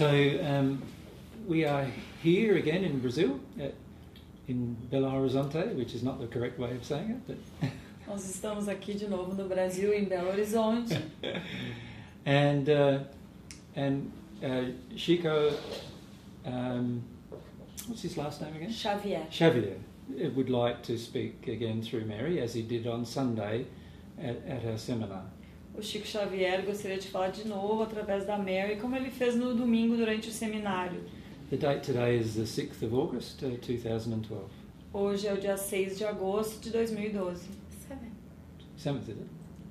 So um, we are here again in Brazil, uh, in Belo Horizonte, which is not the correct way of saying it, but Nós estamos aqui de novo no Brasil, em Belo Horizonte. and uh, and uh, Chico, um, what's his last name again? Xavier. Xavier would like to speak again through Mary, as he did on Sunday at, at our seminar. O Chico Xavier gostaria de falar de novo através da Mary, como ele fez no domingo durante o seminário. The date today is the 6th of August, uh, 2012. Hoje é o dia 6 de agosto de 2012. Seven. 7th, is it?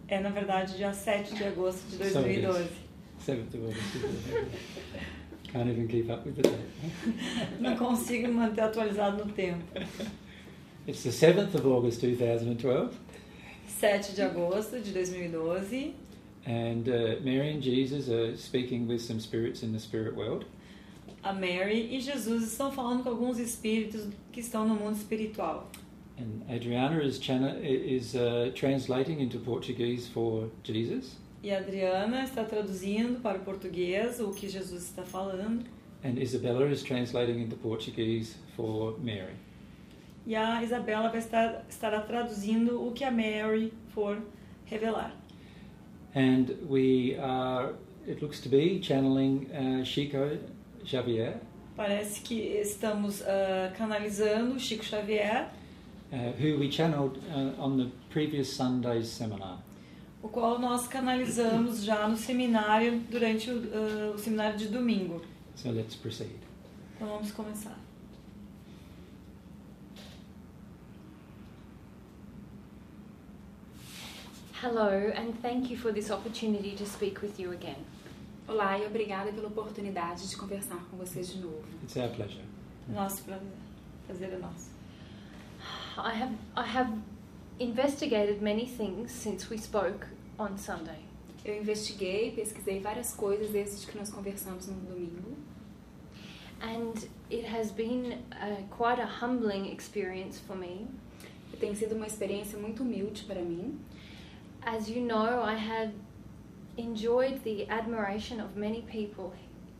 É, na verdade, dia 7 de agosto de So it is. 2012. 7th of August. Can't even keep up with the date. Não consigo manter atualizado no tempo. It's the 7th of August 2012, 7 de agosto de 2012. and uh, Mary and Jesus are speaking with some spirits in the spirit world. A Mary e Jesus estão falando com alguns espíritos que estão no mundo espiritual. And Adriana is, is uh, translating into Portuguese for Jesus, E Adriana está traduzindo para o português o que Jesus está falando. and Isabella is translating into Portuguese for Mary. E a Isabela vai estar estará traduzindo o que a Mary for revelar. And we are, it looks to be, channeling uh, Chico Xavier, Parece que estamos ah, canalizando Chico Xavier, uh, who we channeled uh, on the previous Sunday's seminar. o qual nós canalizamos já no seminário durante o, ah, o seminário de domingo. So let's proceed. Então vamos começar. Hello, and thank you for this opportunity to speak with you again. Olá e obrigada pela oportunidade de conversar com vocês de novo. It's our pleasure. Nosso prazer, prazer é nosso. I have I have investigated many things since we spoke on Sunday. Eu investiguei, pesquisei várias coisas desde que nós conversamos no domingo And it has been uh, quite a humbling experience for me. e tem sido uma experiência muito humilde para mim. As you know, I had enjoyed the admiration of many people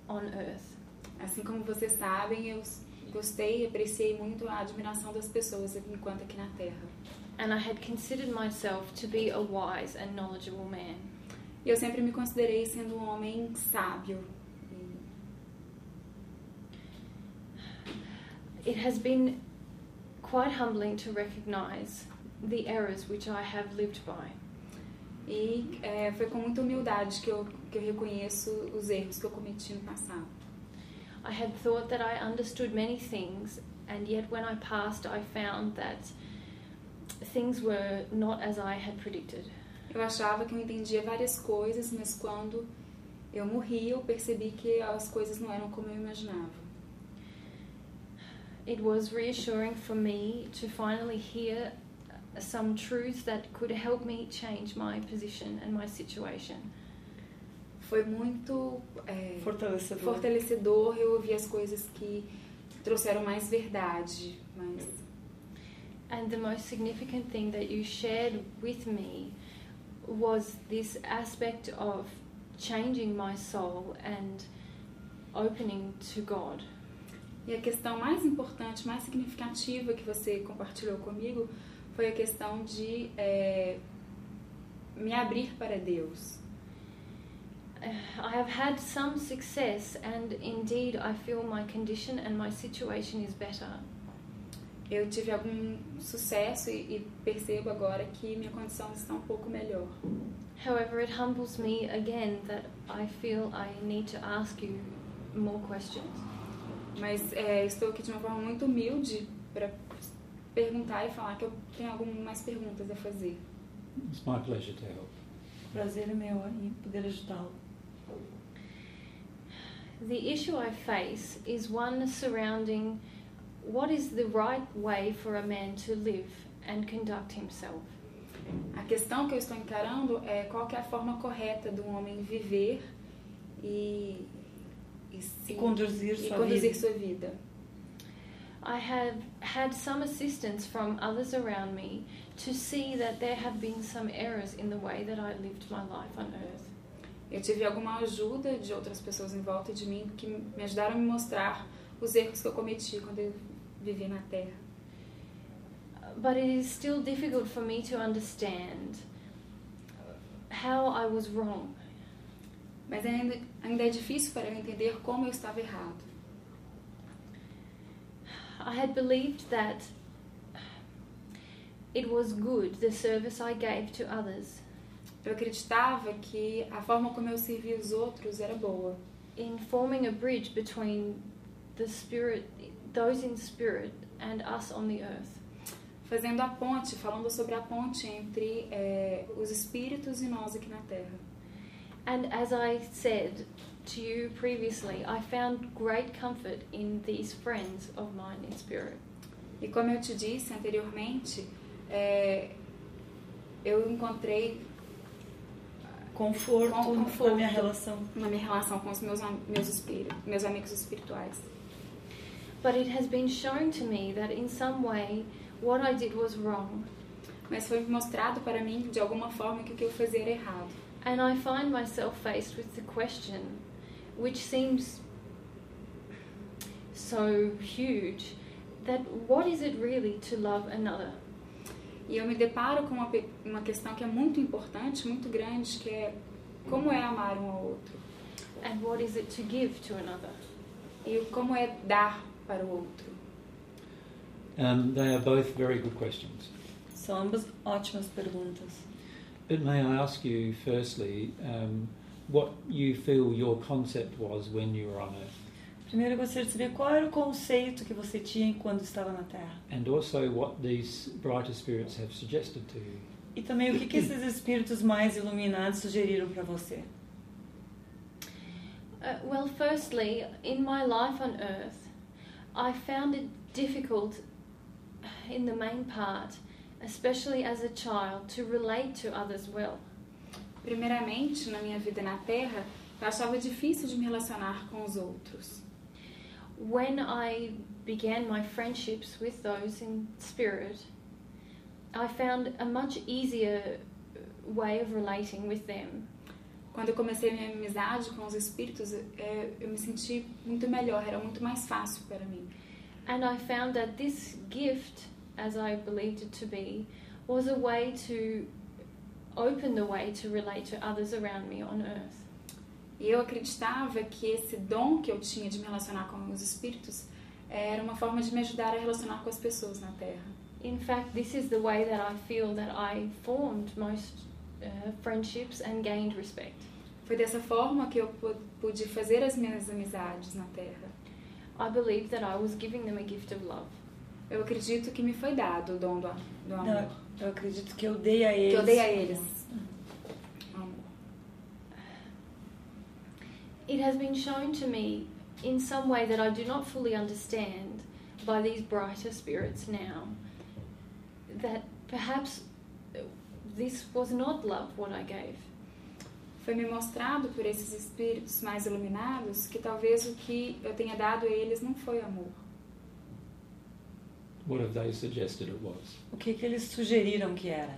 on earth. Assim como vocês sabem, eu gostei e apreciei muito a admiração das pessoas enquanto aqui na Terra. And I had considered myself to be a wise and knowledgeable man. E eu sempre me considerei sendo um homem sábio. It has been quite humbling to recognize the errors which I have lived by. E é, foi com muita humildade que eu, que eu reconheço os erros que eu cometi no passado. I had thought that I understood many things, and yet when I passed, I found that things were not as I had predicted. Eu achava que eu entendia várias coisas, mas quando eu morri, eu percebi que as coisas não eram como eu imaginava. It was reassuring for me to finally hear some truths that could help me change my position and my situation. Foi muito é, Fortalecedor. fortalecedor eu ouvir as coisas que trouxeram mais verdade, mais And the most significant thing that you shared with me was this aspect of changing my soul and opening to God. E a questão mais importante, mais significativa que você compartilhou comigo foi a questão de é, me abrir para Deus. I have had some success, and indeed, I feel my condition and my situation is better. Eu tive algum sucesso e, e percebo agora que minha condição está um pouco melhor. However, it humbles me again that I feel I need to ask you more questions. Mas é, estou aqui de uma forma muito humilde para perguntar e falar que eu tenho algumas perguntas a fazer. It's my pleasure to help. Prazer é meu em poder ajudá-lo. The issue I face is one surrounding what is the right way for a man to live and conduct himself. A questão que eu estou encarando é qual que é a forma correta do homem viver e, e, se- E conduzir e sua conduzir vida. sua vida. I have had some assistance from others around me to see that there have been some errors in the way that I lived my life on earth. Eu tive alguma ajuda de outras pessoas em volta de mim que me ajudaram a me mostrar os erros que eu cometi quando eu vivi na Terra. But it is still difficult for me to understand how I was wrong. Mas ainda, ainda é difícil para eu entender como eu estava errado. I had believed that it was good the service I gave to others Eu acreditava que a forma como eu servia os outros era boa, in forming a bridge between the spirit, those in spirit, and us on the earth. fazendo a ponte, falando sobre a ponte entre eh, os espíritos e nós aqui na Terra. And as I said to you previously, I found great comfort in these friends of mine in spirit. E como eu te disse anteriormente, eh, eu encontrei Conforto, Com- na conforto. minha relação. na minha relação com os meus, meus, espíritos, meus amigos espirituais. But it has been shown to me that in some way what I did was wrong. Mas foi mostrado para mim, de alguma forma, que o que eu fazia era errado. And I find myself faced with the question, which seems so huge, that what is it really to love another? E eu me deparo com uma, uma questão que é muito importante, muito grande, que é como é amar um ao outro. And what is it to give to another? E como é dar para o outro. Um, they are both very good questions. São ambas ótimas perguntas. But may I ask you, firstly, um, what you feel your concept was when you were on Earth? Primeiro eu gostaria de saber qual era o conceito que você tinha quando estava na Terra. And also what these brighter spirits have suggested to you. E também o que, que esses espíritos mais iluminados sugeriram para você. Uh, well, firstly, in my life on earth, I found it difficult, in the main part, especially as a child, to relate to others well. Primeiramente, na minha vida na Terra, eu achava difícil de me relacionar com os outros. When I began my friendships with those in spirit, I found a much easier way of relating with them. Quando eu comecei minha amizade com os espíritos, é, eu me senti muito melhor, era muito mais fácil para mim. And I found that this gift, as I believed it to be, was a way to open the way to relate to others around me on earth. E eu acreditava que esse dom que eu tinha de me relacionar com os espíritos era uma forma de me ajudar a relacionar com as pessoas na Terra. In fact, this is the way that I feel that I formed most uh, friendships and gained respect. Foi dessa forma que eu pu- pude fazer as minhas amizades na Terra. I believe that I was giving them a gift of love. Eu acredito que me foi dado o dom do, do amor. Não, eu acredito que eu dei a eles. Que eu dei a eles. Amor. It has been shown to me in some way that I do not fully understand by these brighter spirits now that perhaps this was not love what I gave. Foi me mostrado por esses espíritos mais iluminados que talvez o que eu tenha dado a eles não foi amor. What have they suggested it was? O que, que eles sugeriram que era?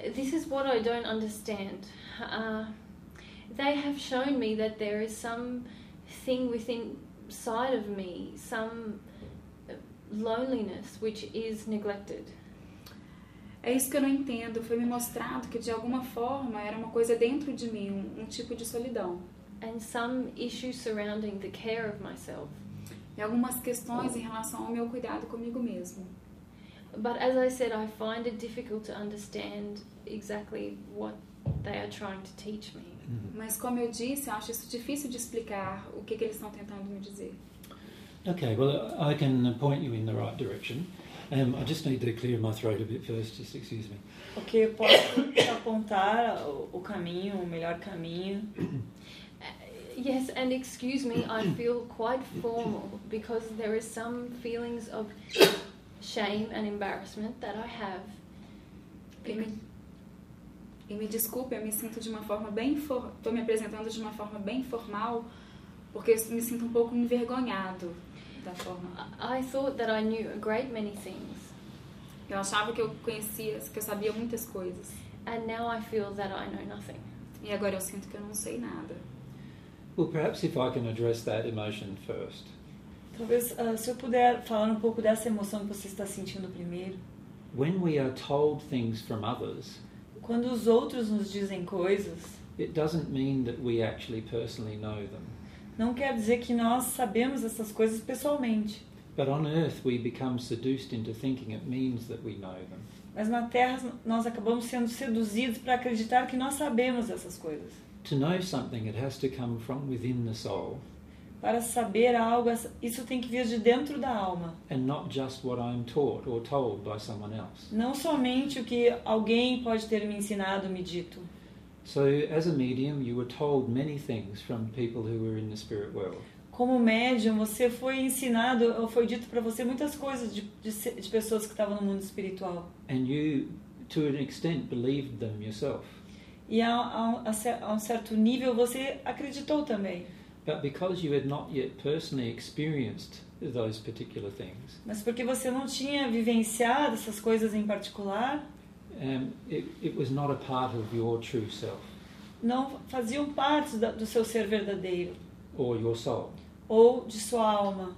This is what I don't understand. Uh, they have shown me that there is some thing within side of me, some uh, loneliness which is neglected. É isso que eu não entendo. Foi me mostrado que de alguma forma era uma coisa dentro de mim, um, um tipo de solidão. and some issues surrounding the care of myself. E algumas questões em relação ao meu cuidado comigo mesmo. But as I said, I find it difficult to understand exactly what they are trying to teach me. Mas como eu disse, eu acho isso difícil de explicar o que, que eles estão tentando me dizer. Okay, well, I can point you in the right direction. Um, I just need to clear my throat a bit first, just excuse me. Ok, eu posso apontar o caminho, o melhor caminho. Yes, and excuse me, I feel quite formal because there is some feelings of shame and embarrassment that I have. E me, e me desculpe, eu me sinto de uma forma bem... For, Estou me apresentando de uma forma bem formal, porque eu me sinto um pouco envergonhado da forma. I I thought that I knew a great many things, Eu achava que eu conhecia, que eu sabia muitas coisas. and now I feel that I know nothing. e agora eu sinto que eu não sei nada. Well, perhaps if I can address that emotion first. Talvez, ah, se eu puder falar um pouco dessa emoção que você está sentindo primeiro. When we are told things from others, Quando os outros nos dizem coisas, it doesn't mean that we actually personally know them. não quer dizer que nós sabemos essas coisas pessoalmente. But on earth, we become seduced into thinking it means that we know them. Mas na Terra nós acabamos sendo seduzidos para acreditar que nós sabemos essas coisas. To know something, it has to come from within the soul Para saber algo, isso tem que vir de dentro da alma. and not just what I'm taught or told by someone else. Não somente o que alguém pode ter me ensinado, me dito. So, as a medium, you were told many things from people who were in the spirit world. Como médium, você foi ensinado, ou foi dito para você muitas coisas de, de, de pessoas que estavam no mundo espiritual. And you, to an extent, believed them yourself. E a, a, a um certo nível você acreditou também. But because you had not yet personally experienced those particular things, Mas porque você não tinha vivenciado essas coisas em particular, um, it, it was not a part of your true self não faziam parte da- do seu ser verdadeiro or your soul. ou de sua alma.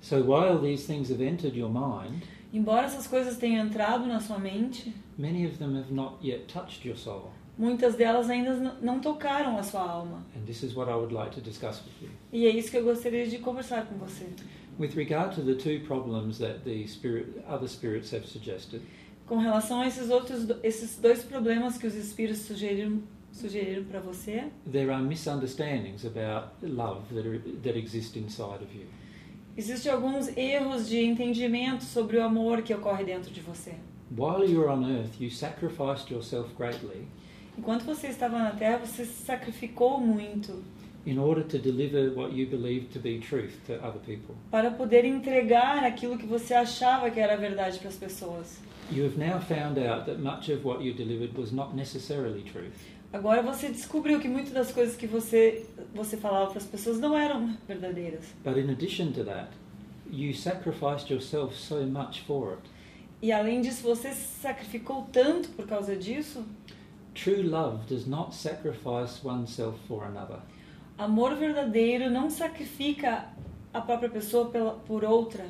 So while these things have entered your mind, Embora essas coisas tenham entrado na sua mente, many of them have not yet touched your soul. Muitas delas ainda não tocaram a sua alma. And this is what I would like to discuss with you. E é isso que eu gostaria de conversar com você. With regard to the two problems that the spirit, other spirits have suggested, Com relação a esses outros esses dois problemas que os espíritos sugeriram sugeriram para você, there are misunderstandings about love that, are, that exist inside of you. existem alguns erros de entendimento sobre o amor que ocorre dentro de você. While you were on earth, you sacrificed yourself greatly Enquanto você estava na Terra, você se sacrificou muito in order to deliver what you believed to be truth to other people. para poder entregar aquilo que você achava que era verdade para as pessoas. You have now found out that much of what you delivered was not necessarily truth. Agora você descobriu que muitas das coisas que você você falava para as pessoas não eram verdadeiras. But in addition to that, you sacrificed yourself so much for it. E além disso, você se sacrificou tanto por causa disso. True love does not sacrifice oneself for another. Amor verdadeiro não sacrifica a própria pessoa pela, por outra.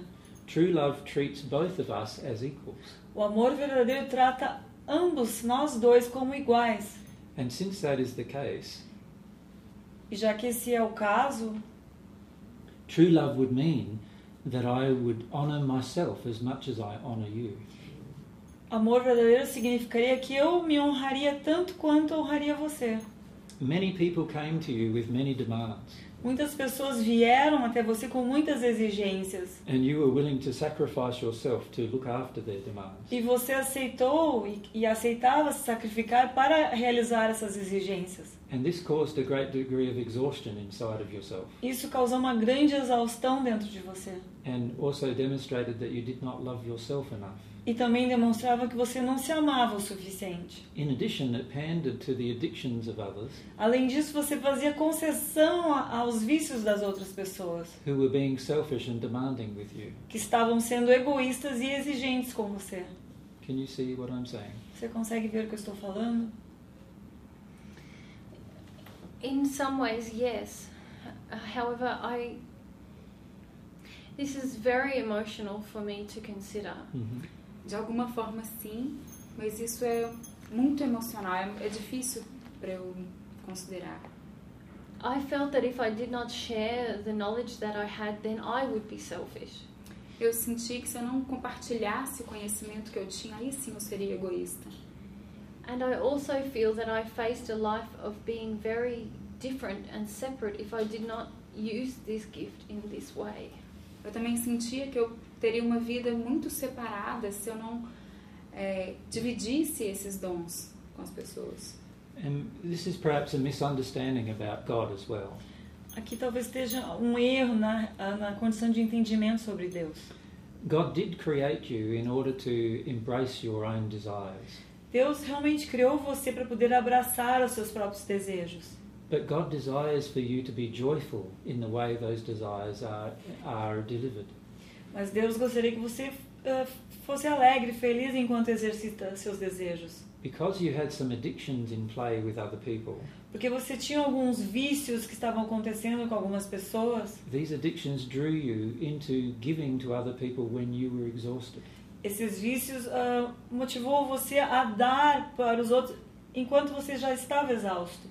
True love treats both of us as equals. O amor verdadeiro trata ambos, nós dois, como iguais. And since that is the case, E já que esse é o caso, true love would mean that I would honour myself as much as I honour you. Amor verdadeiro significaria que eu me honraria tanto quanto honraria você. Many people came to you with many demands, Muitas pessoas vieram até você com muitas exigências. and you were willing to sacrifice yourself to look after their demands. E você aceitou e, e aceitava se sacrificar para realizar essas exigências. And this caused a great degree of exhaustion inside of yourself, Isso causou uma grande exaustão dentro de você. and also demonstrated that you did not love yourself enough. E também demonstrava que você não se amava o suficiente. In addition, it pandered to the addictions of others Além disso, você fazia concessão aos vícios das outras pessoas, who were being selfish and demanding with you. que estavam sendo egoístas e exigentes com você. Can you see what I'm saying? Você consegue ver o que eu estou falando? In some ways, yes. However, I. This is very emotional for me to consider. hmm De alguma forma, sim, mas isso é muito emocional, é, é difícil para eu considerar. I felt that if I did not share the knowledge that I had, then I would be selfish. Eu senti que se eu não compartilhasse o conhecimento que eu tinha, aí sim eu seria egoísta. And I also feel that I faced a life of being very different and separate if I did not use this gift in this way. Eu também sentia que eu teria uma vida muito separada se eu não é, dividisse esses dons com as pessoas. And this is perhaps a misunderstanding about God as well. Aqui talvez esteja um erro na, na condição de entendimento sobre Deus. God did create you in order to embrace your own desires. Deus realmente criou você para poder abraçar os seus próprios desejos. But God desires for you to be joyful in the way those desires are, are delivered. Mas Deus gostaria que você ah, fosse alegre, feliz enquanto exercita seus desejos. because you had some addictions in play with other people, Porque você tinha alguns vícios que estavam acontecendo com algumas pessoas. these addictions drew you into giving to other people when you were exhausted. Esses vícios ah, motivou você a dar para os outros enquanto você já estava exausto.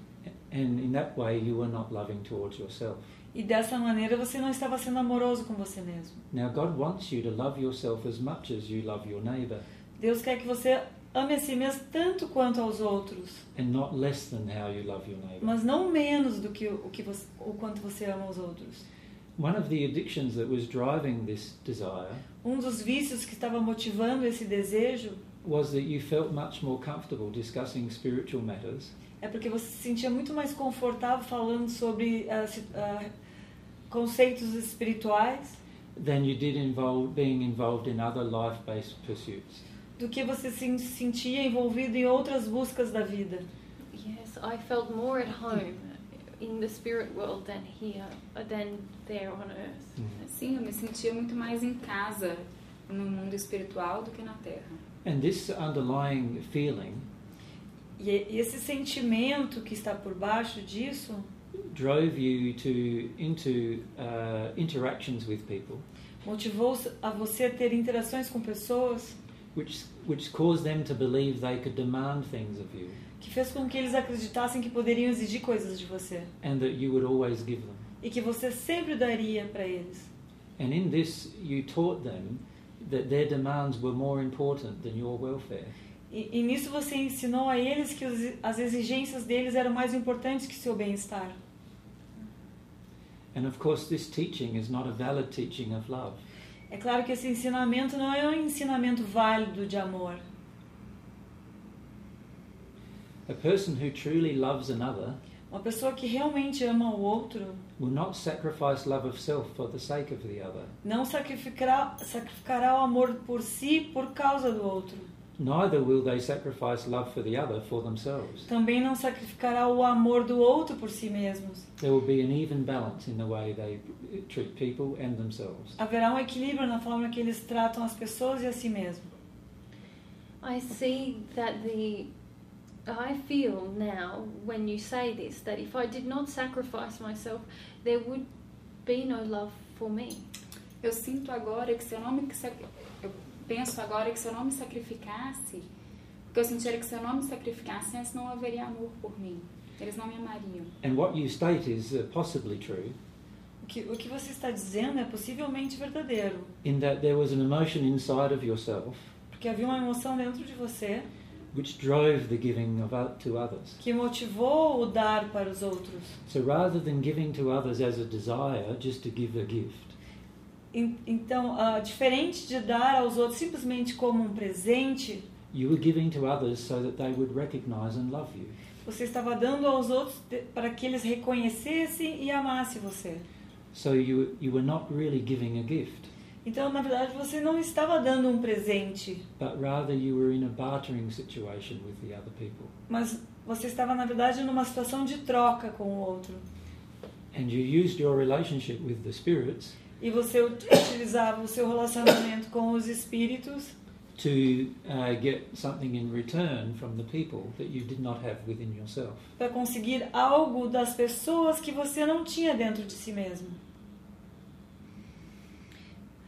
And in that way, you were not loving towards yourself. E dessa maneira você não estava sendo amoroso com você mesmo. Now, God wants you to love yourself as much as you love your neighbour, Deus quer que você ame a si mesmo tanto quanto aos outros, and not less than how you love your neighbour. mas não menos do que o, que você, o quanto você ama os outros. One of the addictions that was driving this desire Um dos vícios que estava motivando esse desejo was that you felt much more comfortable discussing spiritual matters é porque você se sentia muito mais confortável falando sobre si- ah, conceitos espirituais than you did involve, being involved in other life based pursuits. do que você se sentia envolvido em outras buscas da vida. Yes, I felt more at home in the spirit world than here, than there on earth. Sim, eu me sentia muito mais em casa no mundo espiritual do que na Terra. And this underlying feeling E e esse sentimento que está por baixo disso drove you to into uh, interactions with people, motivou a você a ter interações com pessoas which which caused them to believe they could demand things of you, que fez com que eles acreditassem que poderiam exigir coisas de você and that you would always give them. e que você sempre daria para eles. And in this, you taught them that their demands were more important than your welfare. E, e nisso você ensinou a eles que os- as exigências deles eram mais importantes que seu bem-estar. And of course, this teaching is not a valid teaching of love. É claro que esse ensinamento não é um ensinamento válido de amor. A person who truly loves another Uma pessoa que realmente ama o outro will not sacrifice love of self for the sake of the other. não sacrificará, sacrificará o amor por si por causa do outro. Neither will they sacrifice love for the other for themselves. Também não sacrificará o amor do outro por si mesmos. There will be an even balance in the way they treat people and themselves. Haverá um equilíbrio na forma que eles tratam as pessoas e a si mesmo. I see that the I feel now when you say this that if I did not sacrifice myself, there would be no love for me. Eu sinto agora que se eu não me eu penso agora que se eu não me sacrificasse, o que eu senti era que se eu não me sacrificasse, antes não haveria amor por mim. Eles não me amariam. And what you state is uh, possibly true, O que, o que você está dizendo é possivelmente verdadeiro. in that there was an emotion inside of yourself Porque havia uma emoção dentro de você which drove the giving of, to others. que motivou o dar para os outros. So rather than giving to others as a desire, just to give a gift, En- Então, ah, diferente de dar aos outros simplesmente como um presente, you were giving to others so that they would recognize and love you. você estava dando aos outros para que eles reconhecessem e amassem você. So you, you were not really giving a gift, Então, na verdade, você não estava dando um presente, but rather you were in a bartering situation with the other people. mas você estava, na verdade, numa situação de troca com o outro. And you used your relationship with the spirits E você ut- utilizava o seu relacionamento com os espíritos to get something in return from the people that you did not have within yourself. para conseguir algo das pessoas que você não tinha dentro de si mesmo.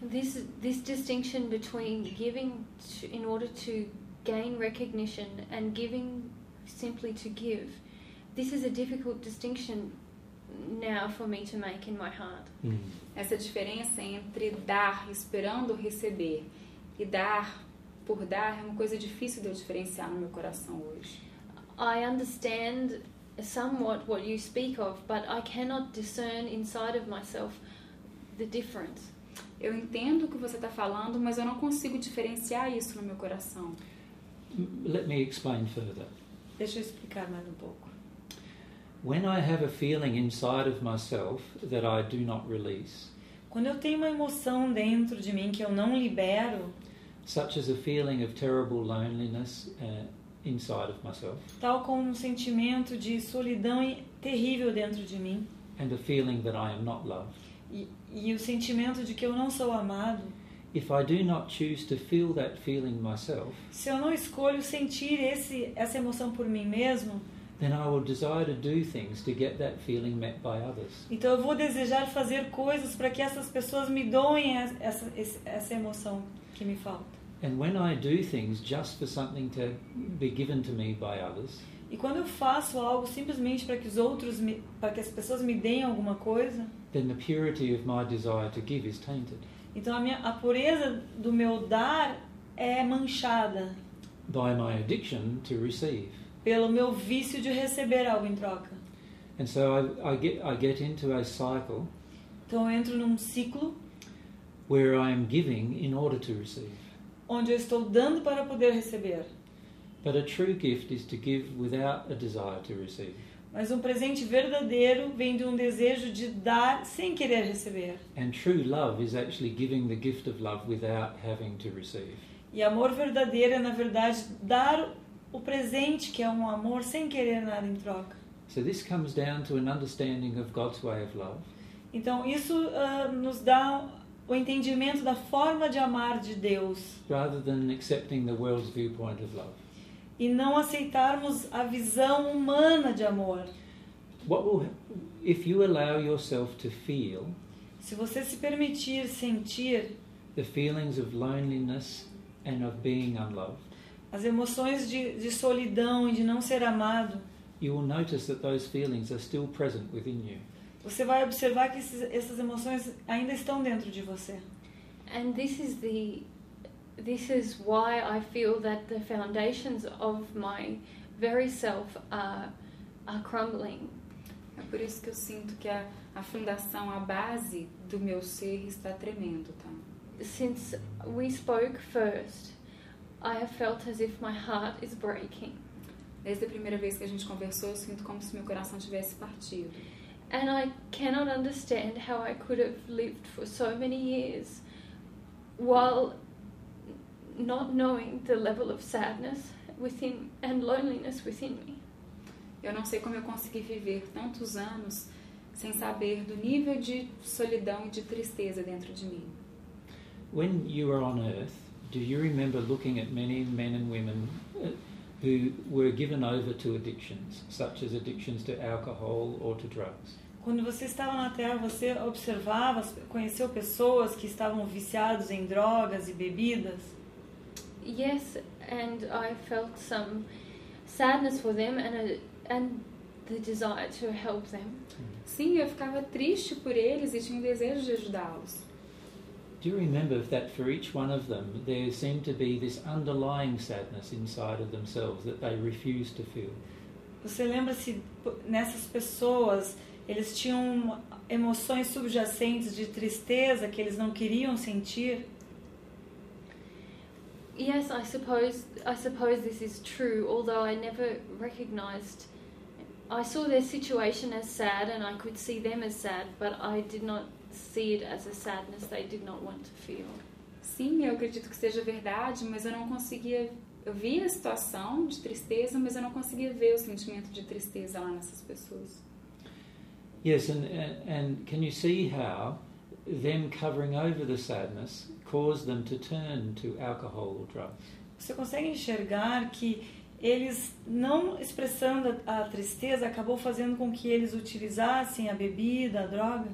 This this distinction between giving to, in order to gain recognition and giving simply to give, this is a difficult distinction now for me to make in my heart. Mm. Essa diferença entre dar esperando receber e dar por dar é uma coisa difícil de eu diferenciar no meu coração hoje. I understand somewhat what you speak of, but I cannot discern inside of myself the difference. Eu entendo o que você está falando, mas eu não consigo diferenciar isso no meu coração. Let me explain further. Deixa eu explicar mais um pouco. When I have a feeling inside of myself that I do not release, Quando eu tenho uma emoção dentro de mim que eu não libero, such as a feeling of terrible loneliness uh, inside of myself, tal como um sentimento de solidão e- terrível dentro de mim, and a feeling that I am not loved, e, e o sentimento de que eu não sou amado, if I do not choose to feel that feeling myself, Se eu não escolho sentir esse, essa emoção por mim mesmo, then I will desire to do things to get that feeling met by others. então eu vou desejar fazer coisas para que essas pessoas me doem essa, essa, essa emoção que me falta. And when I do things just for something to be given to me by others, E quando eu faço algo simplesmente para que os outros, me, para que as pessoas me deem alguma coisa, then the purity of my desire to give is tainted então a, minha, a pureza do meu dar é manchada by my addiction to receive. pelo meu vício de receber algo em troca. And so I, I, get, I get into a cycle Então eu entro num ciclo where I am giving in order to receive. onde eu estou dando para poder receber. But a true gift is to give without a desire to receive. Mas um presente verdadeiro vem de um desejo de dar sem querer receber. And true love is actually giving the gift of love without having to receive. E amor verdadeiro é, na verdade, dar o presente, que é um amor sem querer nada em troca. So this comes down to an understanding of God's way of love Então, isso ah, nos dá o entendimento da forma de amar de Deus rather than accepting the world's viewpoint of love. E não aceitarmos a visão humana de amor. What will, if you allow yourself to feel Se você se permitir sentir the feelings of loneliness and of being unloved, as emoções de, de solidão e de não ser amado, you will notice that those feelings are still present within you. você vai observar que esses, essas emoções ainda estão dentro de você. And this is the this is why I feel that the foundations of my very self are are crumbling. É por isso que eu sinto que a, a fundação, a base do meu ser está tremendo, tá? Since we spoke first, I have felt as if my heart is breaking. Desde a primeira vez que a gente conversou, eu sinto como se meu coração tivesse partido. And I cannot understand how I could have lived for so many years while not knowing the level of sadness within and loneliness within me. Eu não sei como eu consegui viver tantos anos sem saber do nível de solidão e de tristeza dentro de mim. When you were on earth, do you remember looking at many men and women uh, who were given over to addictions, such as addictions to alcohol or to drugs? Quando você estava na Terra, você observava, conheceu pessoas que estavam viciados em drogas e bebidas? Yes, and I felt some sadness for them and a, and the desire to help them. Sim, eu ficava triste por eles e tinha um desejo de ajudá-los. Do you remember that for each one of them there seemed to be this underlying sadness inside of themselves that they refused to feel? Você lembra se nessas pessoas eles tinham emoções subjacentes de tristeza que eles não queriam sentir? Yes, I suppose I suppose this is true, although I never recognized I saw their situation as sad and I could see them as sad, but I did not see it as a sadness they did not want to feel. Sim, eu acredito que seja verdade, mas eu não conseguia. Eu via a situação de tristeza, mas eu não conseguia ver o sentimento de tristeza lá nessas pessoas. Yes, and, and, and can you see how them covering over the sadness caused them to turn to alcohol or drugs? Você consegue enxergar que eles não expressando a tristeza acabou fazendo com que eles utilizassem a bebida, a droga?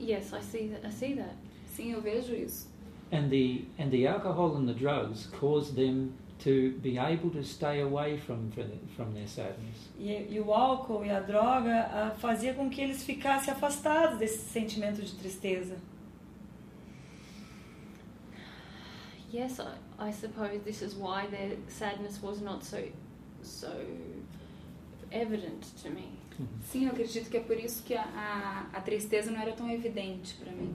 Yes, I see that. I see that. Sim, eu vejo isso. And the, and the alcohol and the drugs caused them to be able to stay away from, from their sadness. E, e o álcool e a droga ah, fazia com que eles ficassem afastados desse sentimento de tristeza. Yes, I, I suppose this is why their sadness was not so so evident to me. Sim, eu acredito que é por isso que a, a, a tristeza não era tão evidente para mim.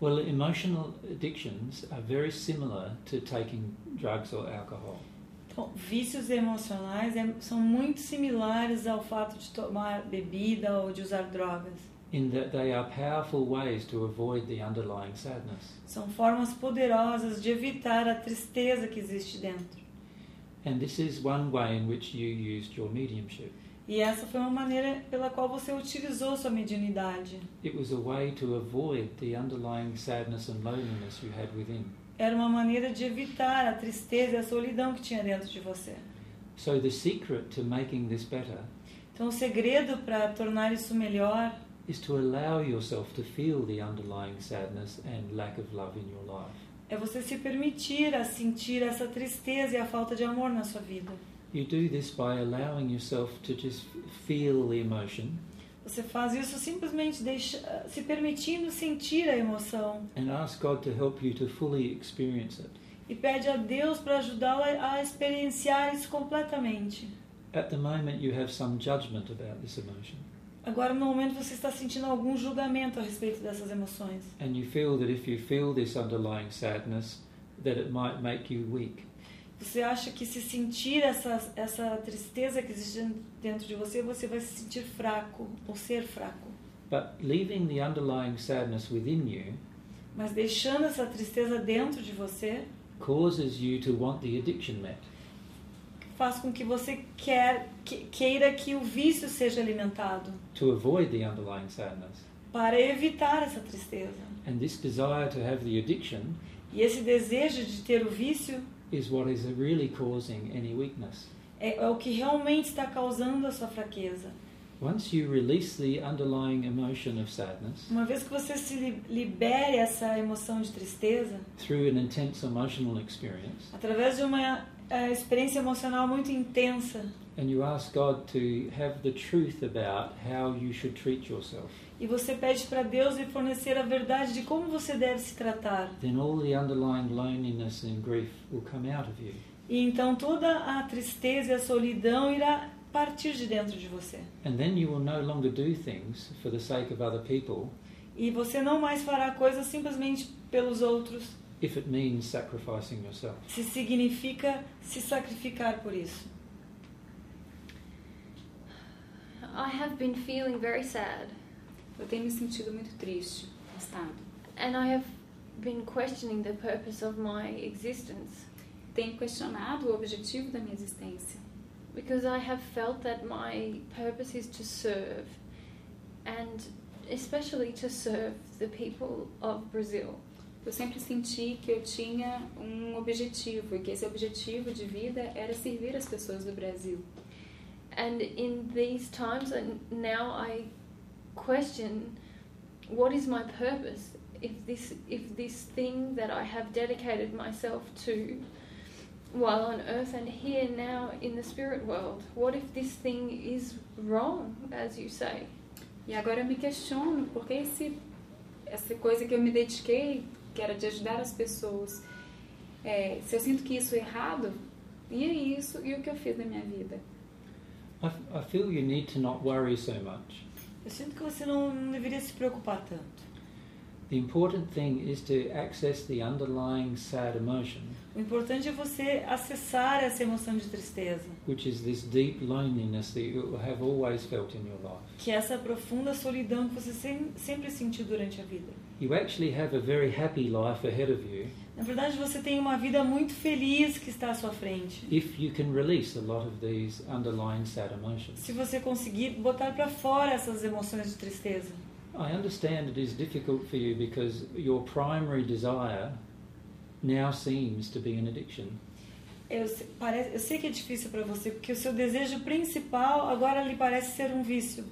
Well, emotional addictions are very similar to taking drugs or alcohol. Então, vícios emocionais é- são muito similares ao fato de tomar bebida ou de usar drogas. in that they are powerful ways to avoid the underlying sadness. São formas poderosas de evitar a tristeza que existe dentro. And this is one way in which you used your mediumship. E essa foi uma maneira pela qual você utilizou sua mediunidade. It was a way to avoid the underlying sadness and loneliness you had within. Era uma maneira de evitar a tristeza e a solidão que tinha dentro de você. So the secret to making this better Então, o segredo para tornar isso melhor is to allow yourself to feel the underlying sadness and lack of love in your life. é você se permitir a sentir essa tristeza e a falta de amor na sua vida. You do this by allowing yourself to just feel the emotion Você faz isso simplesmente deixa, se permitindo sentir a emoção and ask God to help you to fully experience it. e pede a Deus para ajudá-la a experienciar isso completamente. At the moment, you have some judgment about this emotion, Agora, no momento, você está sentindo algum julgamento a respeito dessas emoções. and you feel that if you feel this underlying sadness, that it might make you weak. Você acha que se sentir essa, essa tristeza que existe dentro de você, você vai se sentir fraco ou ser fraco. But leaving the underlying sadness within you Mas deixando essa tristeza dentro de você causes you to want the addiction met. faz com que você quer, que, queira que o vício seja alimentado to avoid the underlying sadness. para evitar essa tristeza. And this desire to have the addiction E esse desejo de ter o vício is what is really causing any weakness. é, é o que realmente está causando a sua fraqueza. Once you release the underlying emotion of sadness Uma vez que você se li- libere essa emoção de tristeza, through an intense emotional experience, através de uma eh, experiência emocional muito intensa, and you ask God to have the truth about how you should treat yourself, e você pede para Deus lhe fornecer a verdade de como você deve se tratar. then all the underlying loneliness and grief will come out of you. E então toda a tristeza e a solidão irá partir de dentro de você. And then you will no longer do things for the sake of other people E você não mais fará coisas simplesmente pelos outros, if it means sacrificing yourself. se significa se sacrificar por isso. I have been feeling very sad, Eu tenho me sentido muito triste, estado. and I have been questioning the purpose of my existence Tenho questionado o objetivo da minha existência, because I have felt that my purpose is to serve, and especially to serve the people of Brazil. Eu sempre senti que eu tinha um objetivo e que esse objetivo de vida era servir as pessoas do Brasil. And in these times, and now I question what is my purpose if this if this thing that I have dedicated myself to while on earth and here now in the spirit world, what if this thing is wrong, as you say? E agora eu me questiono por que esse, essa coisa que eu me dediquei, que era de ajudar as pessoas, é, se eu sinto que isso é errado, e é isso e o que eu fiz na minha vida? I, f- I feel you need to not worry so much. Eu sinto que você não, não deveria se preocupar tanto. The important thing is to access the underlying sad emotion, O importante é você acessar essa emoção de tristeza, which is this deep loneliness that you have always felt in your life. que é essa profunda solidão que você sem- sempre sentiu durante a vida. You actually have a very happy life ahead of you Na verdade, você tem uma vida muito feliz que está à sua frente. if you can release a lot of these underlying sad emotions. Se você conseguir botar para fora essas emoções de tristeza. I understand it is difficult for you because your primary desire now seems to be an addiction. Eu, parece, eu sei que é difícil para você, porque o seu desejo principal agora lhe parece ser um vício.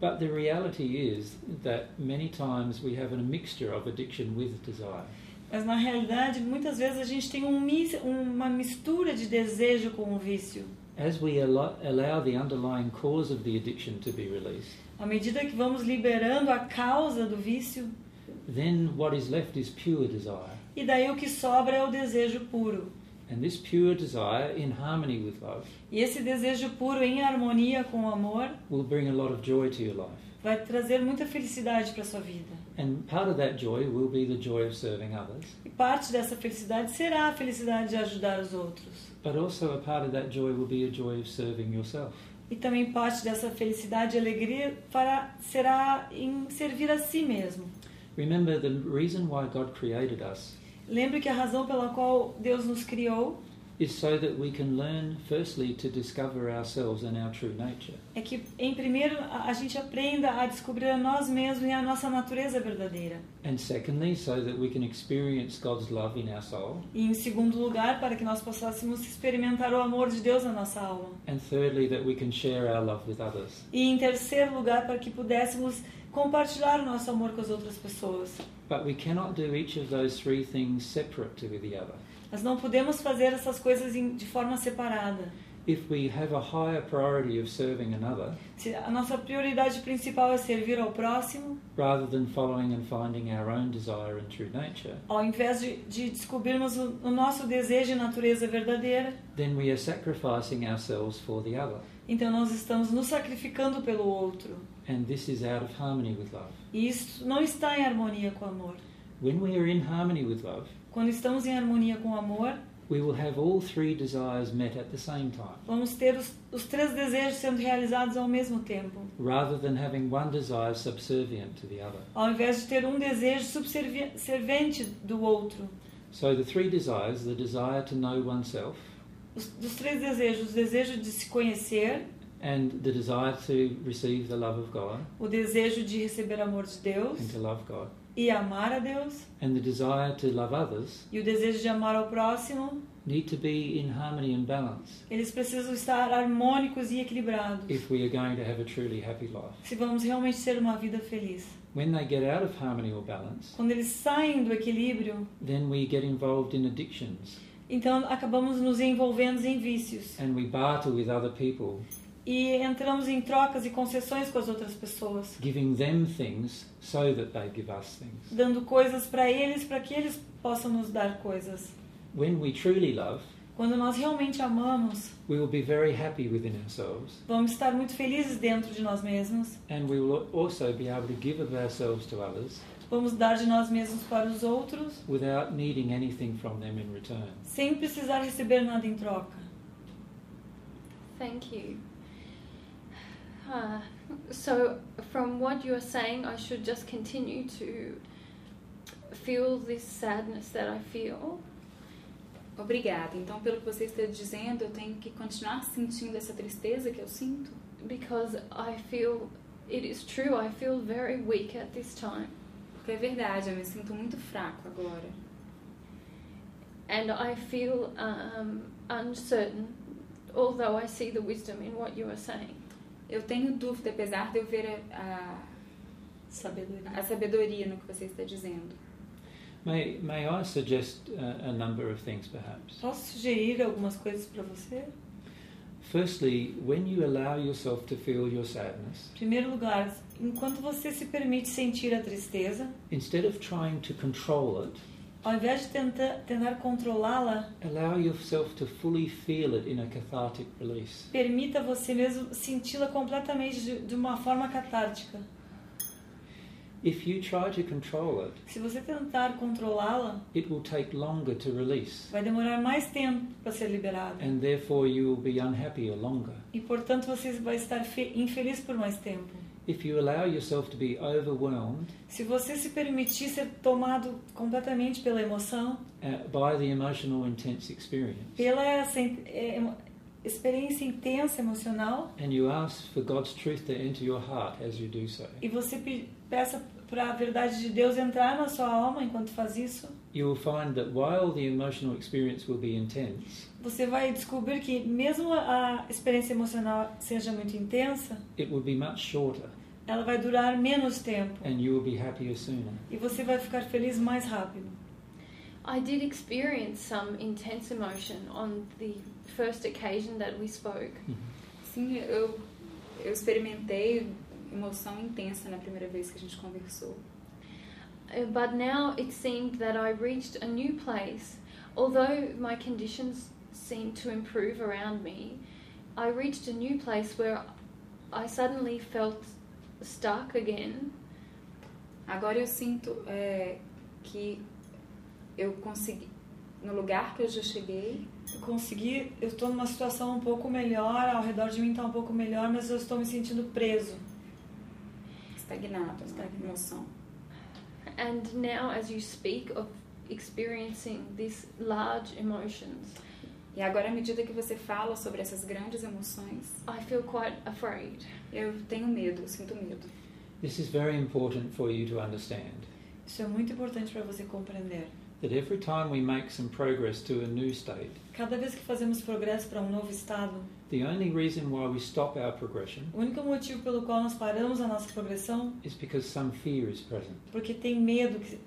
But the reality is that many times we have a mixture of addiction with desire. Mas na realidade, muitas vezes a gente tem um uma mistura de desejo com o vício. As we allow the underlying cause of the addiction to be released, À medida que vamos liberando a causa do vício, then what is left is pure desire. e daí o que sobra é o desejo puro. And this pure desire, in harmony with love, E esse desejo puro em harmonia com o amor will bring a lot of joy to your life. vai trazer muita felicidade para sua vida. And part of that joy will be the joy of serving others, E parte dessa felicidade será a felicidade de ajudar os outros. but also a part of that joy will be a joy of serving yourself. E também parte dessa felicidade e alegria fará, será em servir a si mesmo. Remember, the reason why God created us Lembre que a razão pela qual Deus nos criou is so that we can learn, firstly, to discover ourselves and our true nature. é que, em primeiro, a gente aprenda a descobrir a nós mesmos e a nossa natureza verdadeira. And secondly, so that we can experience God's love in our soul. E, em segundo lugar, para que nós possássemos experimentar o amor de Deus na nossa alma. And thirdly, that we can share our love with others. E, em terceiro lugar, para que pudéssemos compartilhar o nosso amor com as outras pessoas. But we cannot do each of those three things separate to the other. Nós não podemos fazer essas coisas de forma separada. If we have a higher priority of serving another, Se a nossa prioridade principal é servir ao próximo, rather than following and finding our own desire and true nature, ao invés de, de descobrirmos o, o nosso desejo e natureza verdadeira, then we are sacrificing ourselves for the other. então nós estamos nos sacrificando pelo outro. And this is out of harmony with love. E isso não está em harmonia com o amor. When we are in harmony with love, Quando estamos em harmonia com o amor, we will have all three desires met at the same time, vamos ter os, os três desejos sendo realizados ao mesmo tempo, rather than having one desire subservient to the other. ao invés de ter um desejo subserviente do outro. So the three desires the desire to know oneself, Os, dos três desejos, o desejo de se conhecer, and the desire to receive the love of God o desejo de receber amor de Deus and to love God, e amar a Deus, and the desire to love others e o desejo de amar ao próximo, need to be in harmony and balance. Eles precisam estar harmônicos e equilibrados. If we are going to have a truly happy life. se vamos realmente ter uma vida feliz. When they get out of harmony or balance, Quando eles saem do equilíbrio, then we get involved in addictions. então acabamos nos envolvendo em vícios. And we barter with other people, e entramos em trocas e concessões com as outras pessoas, giving them things so that they give us things. dando coisas para eles para que eles possam nos dar coisas. When we truly love, Quando nós realmente amamos, we will be very happy within ourselves vamos estar muito felizes dentro de nós mesmos, and we will also be able to give of ourselves to others vamos dar de nós mesmos para os outros, without needing anything from them in return. sem precisar receber nada em troca. Thank you. Ah, so, from what you are saying, I should just continue to feel this sadness that I feel. Obrigada. Então, pelo que você está dizendo, eu tenho que continuar sentindo essa tristeza que eu sinto? because I feel it is true. I feel very weak at this time, Porque é verdade, eu me sinto muito fraco agora. and I feel um, uncertain. Although I see the wisdom in what you are saying, Eu tenho dúvida, apesar de eu ver a, Sabedoria. a, a sabedoria no que você está dizendo. May, may I suggest uh, a number of things perhaps? Posso sugerir algumas coisas para você? Firstly, when you allow yourself to feel your sadness, primeiro lugar, enquanto você se permite sentir a tristeza, instead of trying to control it, ao invés de tentar, tentar controlá-la, allow yourself to fully feel it in a cathartic release. permita você mesmo senti-la completamente de, de uma forma catártica. If you try to control it, Se você tentar controlá-la, it will take longer to release, vai demorar mais tempo para ser liberada. and therefore you will be unhappier longer. E, portanto, você vai estar fe- infeliz por mais tempo. If you allow yourself to be overwhelmed Se você se permitir ser tomado completamente pela emoção, uh, by the emotional intense experience, pela essa é, experiência intensa emocional, and you ask for God's truth to enter your heart as you do so, e você pe- peça para a verdade de Deus entrar na sua alma enquanto faz isso, you will find that while the emotional experience will be intense, você vai descobrir que mesmo a experiência emocional seja muito intensa, it will be much shorter, ela vai durar menos tempo and you will be happier sooner. e você vai ficar feliz mais rápido. I did experience some intense emotion on the first occasion that we spoke. Sim, eu, eu experimentei emoção intensa na primeira vez que a gente conversou. Uh, But now it seemed that I reached a new place. Although my conditions seemed to improve around me, I reached a new place where I suddenly felt stuck again. Agora eu sinto é, que eu consegui, no lugar que eu já cheguei, Eu consegui, eu estou numa situação um pouco melhor, ao redor de mim está um pouco melhor, mas eu estou me sentindo preso. estagnado na Estagnado. emoção. And now, as you speak of experiencing these large emotions, E agora, à medida que você fala sobre essas grandes emoções, I feel quite afraid. eu tenho medo, eu sinto medo. This is very important for you to understand. Isso é muito importante para você compreender. That every time we make some progress to a new state, Cada vez que fazemos progresso para um novo estado, the only reason why we stop our progression o único motivo pelo qual nós paramos a nossa progressão is because some fear is present. é porque tem medo que-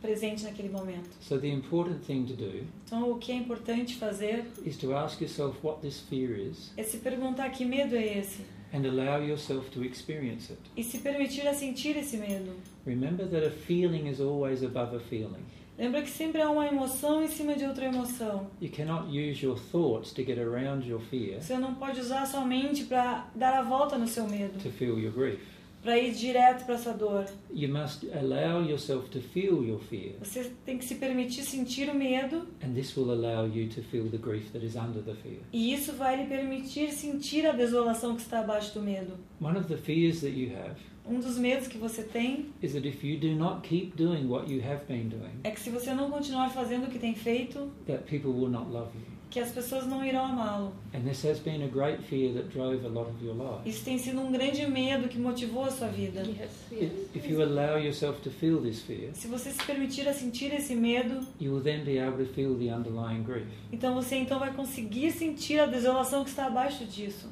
presente naquele momento. So the important thing to do Então, o que é importante fazer is to ask yourself what this fear is é se perguntar que medo é esse and allow yourself to experience it. e se permitir a sentir esse medo. Remember that a feeling is always above a feeling. Lembra que sempre há uma emoção em cima de outra emoção. You cannot use your thoughts to get around your fear Você não pode usar sua mente para dar a volta no seu medo, to feel your grief. Para ir direto para essa dor. You must allow yourself to feel your fear, Você tem que se permitir sentir o medo and this will allow you to feel the grief that is under the fear. e isso vai lhe permitir sentir a desolação que está abaixo do medo. One of the fears that you have Um dos medos que você tem is that if you do not keep doing what you have been doing, é que se você não continuar fazendo o que tem feito, that people will not love you. Que as pessoas não irão amá-lo. And this has been a great fear that drove a lot of your life. Isso tem sido um grande medo que motivou a sua vida. Yes, yes. If if you allow yourself to feel this fear, Se você se permitir a sentir esse medo, you will then be able to feel the underlying grief. então você então vai conseguir sentir a desolação que está abaixo disso.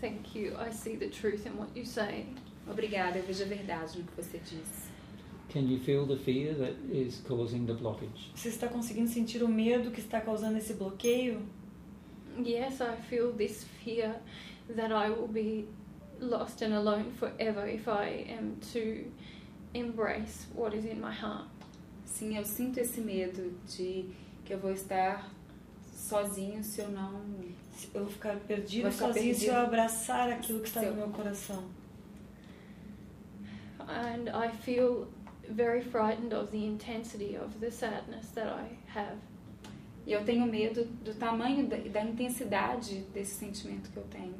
Thank you. I see the truth in what you say. Obrigada, eu vejo a verdade no que você disse. Can you feel the fear that is causing the blockage? Você está conseguindo sentir o medo que está causando esse bloqueio? Yes, I feel this fear that I will be lost and alone forever if I am to embrace what is in my heart. Sim, eu sinto esse medo de que eu vou estar sozinho se eu não. Eu vou ficar perdido ficar sozinho se eu perdido. abraçar aquilo que está no meu coração. And I feel very frightened of the intensity of the sadness that I have. E eu tenho medo do tamanho da, da intensidade desse sentimento que eu tenho.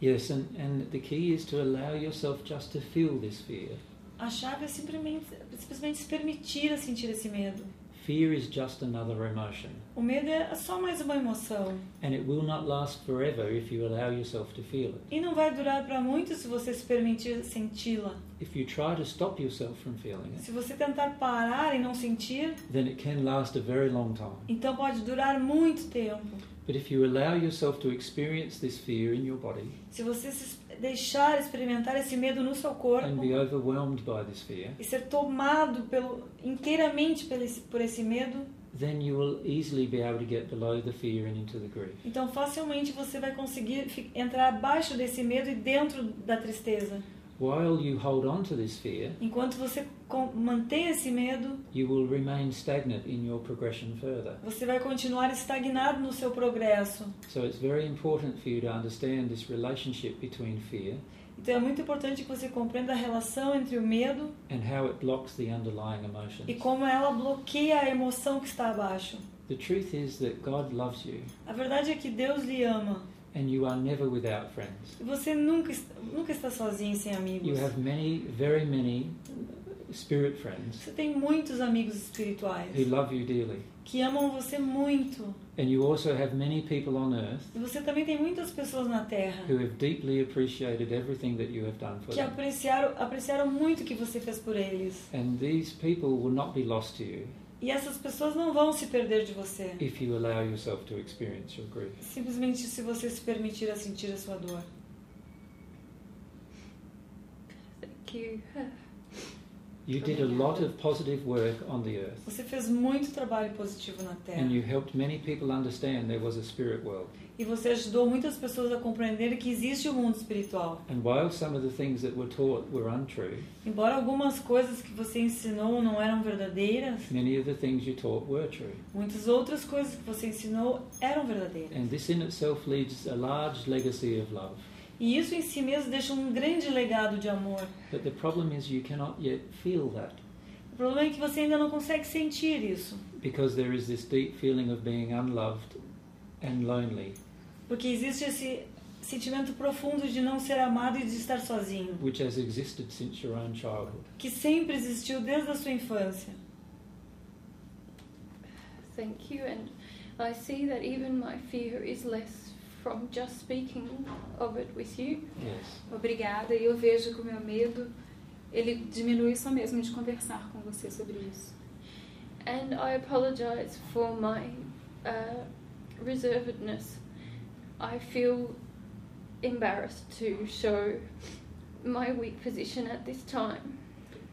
Yes, and, and the key is to allow yourself just to feel this fear. A chave é simplesmente, simplesmente se permitir a sentir esse medo. Fear is just another emotion, O medo é só mais uma emoção. and it will not last forever if you allow yourself to feel it. E não vai durar para muito se você se permitir senti-la. If you try to stop yourself from feeling it, Se você tentar parar e não sentir, then it can last a very long time. então pode durar muito tempo. But if you allow yourself to experience this fear in your body Se você se deixar experimentar esse medo no seu corpo and be overwhelmed by this fear, e ser tomado pelo, inteiramente pelo por esse medo, then you will easily be able to get below the fear and into the grief. então facilmente você vai conseguir entrar abaixo desse medo e dentro da tristeza. While you hold on to this fear, Enquanto você mantém esse medo, you will remain stagnant in your progression further. você vai continuar estagnado no seu progresso. So it's very important for you to understand this relationship between fear Então é muito importante que você compreenda a relação entre o medo and how it blocks the underlying e emotions. como ela bloqueia a emoção que está abaixo. The truth is that God loves you A verdade é que Deus lhe ama. And you are never without friends. Você nunca, nunca está sozinho sem amigos. You have many, very many spirit friends Você tem muitos amigos espirituais who love you dearly. que amam você muito. And you also have many people on earth E você também tem muitas pessoas na Terra who have deeply appreciated everything that you have done for que them. apreciaram, apreciaram muito o que você fez por eles. And these people will not be lost to you E essas pessoas não vão se perder de você. if you allow yourself to experience your grief. Simplesmente se você se permitir a sentir a sua dor. Thank you. You did a lot of positive work on the earth, Você fez muito trabalho positivo na Terra. and you helped many people understand there was a spirit world. E você ajudou muitas pessoas a compreender que existe o mundo espiritual. And while some of the things that were taught were untrue, Embora algumas coisas que você ensinou não eram verdadeiras, many of the things you taught were true. muitas outras coisas que você ensinou eram verdadeiras. And this in itself leads a large legacy of love. E isso em si mesmo deixa um grande legado de amor. But the problem is you cannot yet feel that O problema é que você ainda não consegue sentir isso, because there is this deep feeling of being unloved and lonely, porque existe esse sentimento profundo de não ser amado e de estar sozinho, which has existed since your own childhood. que sempre existiu desde a sua infância. Thank you. And I see that even my fear is less from just speaking of it with you. Yes. Obrigada. E eu vejo que o meu medo, ele diminui só mesmo de conversar com você sobre isso. And I apologize for my uh, reservedness. I feel embarrassed to show my weak position at this time.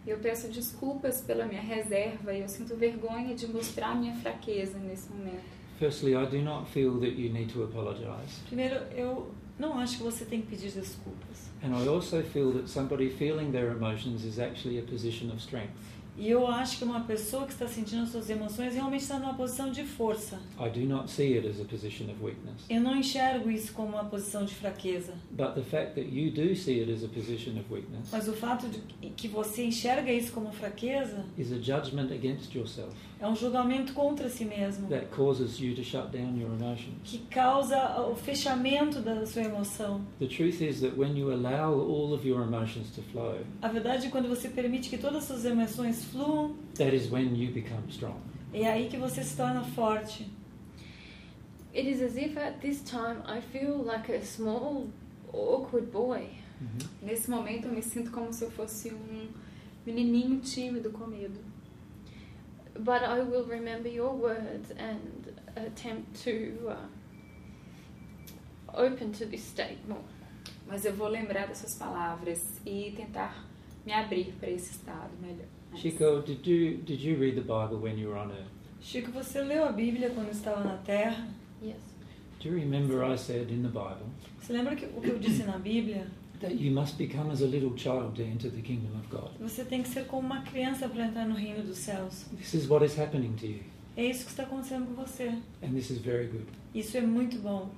Eu peço desculpas pela minha reserva e eu sinto vergonha de mostrar minha fraqueza nesse momento. Firstly, I do not feel that you need to apologize. Primeiro, eu não acho que você tem que pedir desculpas. And I also feel that somebody feeling their emotions is actually a position of strength. E eu acho que uma pessoa que está sentindo as suas emoções realmente está numa posição de força. I do not see it as a position of weakness. Eu não enxergo isso como uma posição de fraqueza. But the fact that you do see it as a position of weakness Mas o fato de que você enxerga isso como fraqueza is a judgment against yourself é um julgamento contra si mesmo, that causes you to shut down your emotions. que causa o fechamento da sua emoção. The truth is that when you allow all of your emotions to flow, A verdade é que quando você permite que todas as suas emoções fluam, that is when you become strong. é aí que você se torna forte. It is as if at this time I feel like a small, awkward boy. Nesse momento eu me sinto como se eu fosse um menininho tímido com medo. But I will remember your words and attempt to uh, open to this state more. Mas eu vou lembrar dessas palavras e tentar me abrir para esse estado melhor. Chico, did you did you read the Bible when you were on earth? Chico, você leu a Bíblia quando estava na Terra? Yes. Do you remember I said in the Bible Você lembra que, o que eu disse na Bíblia? that you must become as a little child to enter the kingdom of God? Você tem que ser como uma criança para entrar no reino dos céus. This is what is happening to you, É isso que está acontecendo com você. and this is very good. Isso é muito bom.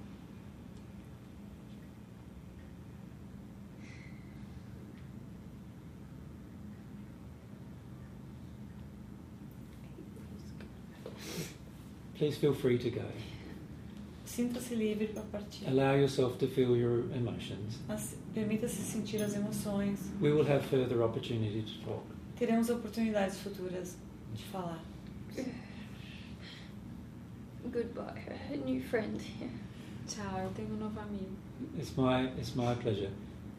Please feel free to go. Sinta-se livre para partir. Allow yourself to feel your emotions. Permita-se sentir as emoções. We will have further opportunity to talk. Teremos oportunidades futuras de falar. Goodbye, a new friend. Tchau, eu tenho um novo amigo. It's my it's my pleasure.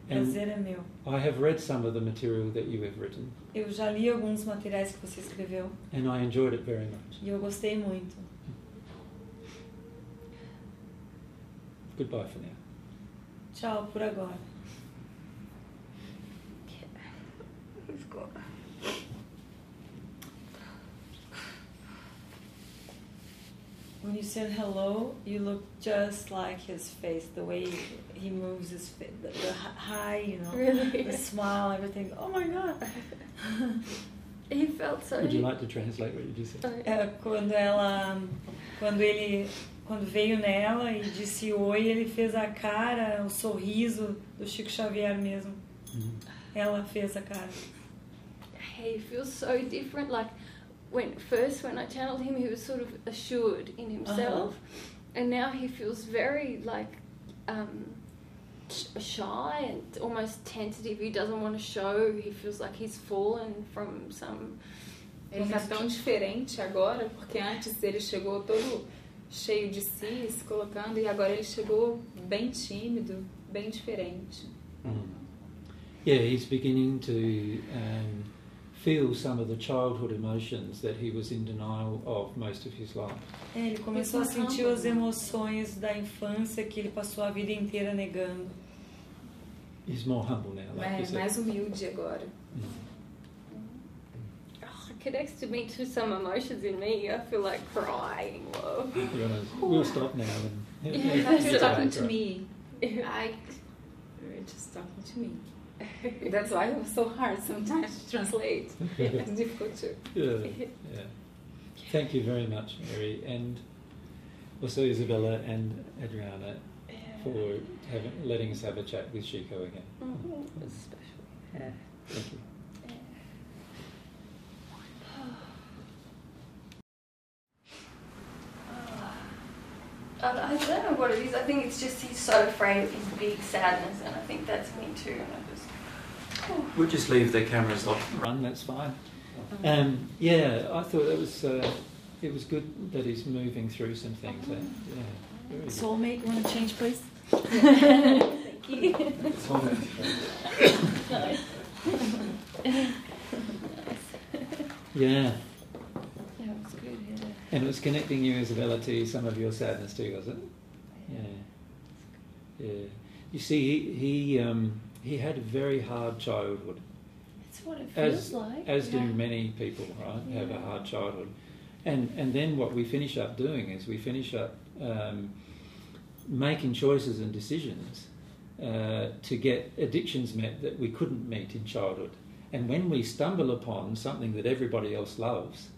And Prazer é meu. I have read some of the material that you have written, Eu já li alguns materiais que você escreveu and I enjoyed it very much. e eu gostei muito. Goodbye for now. Tchau por agora. Who's got? When you said hello, you look just like his face, the way he moves his face, the, the hi- high, you know, Really? the smile, everything. Oh my God! He felt so. Would you like to translate what you just said? Oh, eh, É, quando ela, quando ele, quando veio nela e disse oi, ele fez a cara, o sorriso do Chico Xavier mesmo. Mhm. Ela fez a cara. he feels so different. Like when first when I channeled him, he was sort of assured in himself, and now he feels very like um, sh- shy and almost tentative. He doesn't want to show. He feels like he's fallen from some. Ele tá tão diferente agora, porque antes ele chegou todo cheio de si, se colocando, e agora ele chegou bem tímido, bem diferente. Mm. Yeah, he's beginning to um, feel some of the childhood emotions that he was in denial of most of his life. É, ele começou a sentir as emoções da infância que ele passou a vida inteira negando. He's more humble now, like said. mais humilde agora. Mm. Connects to me to some emotions in me. I feel like crying. Whoa. We'll stop now and Yeah, You're talking to me. I, you're just talking to me. That's why it was so hard sometimes to translate. It's difficult to. Yeah, yeah. Thank you very much, Mary, and also Isabella and Adriana for having, letting us have a chat with Chico again. Mhm, It's special. Yeah. Thank you. I, I don't know what it is. I think it's just he's so afraid of his big sadness, and I think that's me too. And I just, We'll just leave the cameras off. Run, that's fine. Um, yeah, I thought that was uh, it was good that he's moving through some things. eh? Yeah, very good. Soulmate, want to change place? Thank you. Yeah, Yeah, it was good. Yeah. and it was connecting you, Isabella, to some of your sadness too, was it? Yeah, yeah. You see, he he, um, he had a very hard childhood, That's what it feels as like. as do many people, right? Have a hard childhood, and and then what we finish up doing is we finish up um, making choices and decisions uh, to get addictions met that we couldn't meet in childhood. And when we stumble upon something that everybody else loves,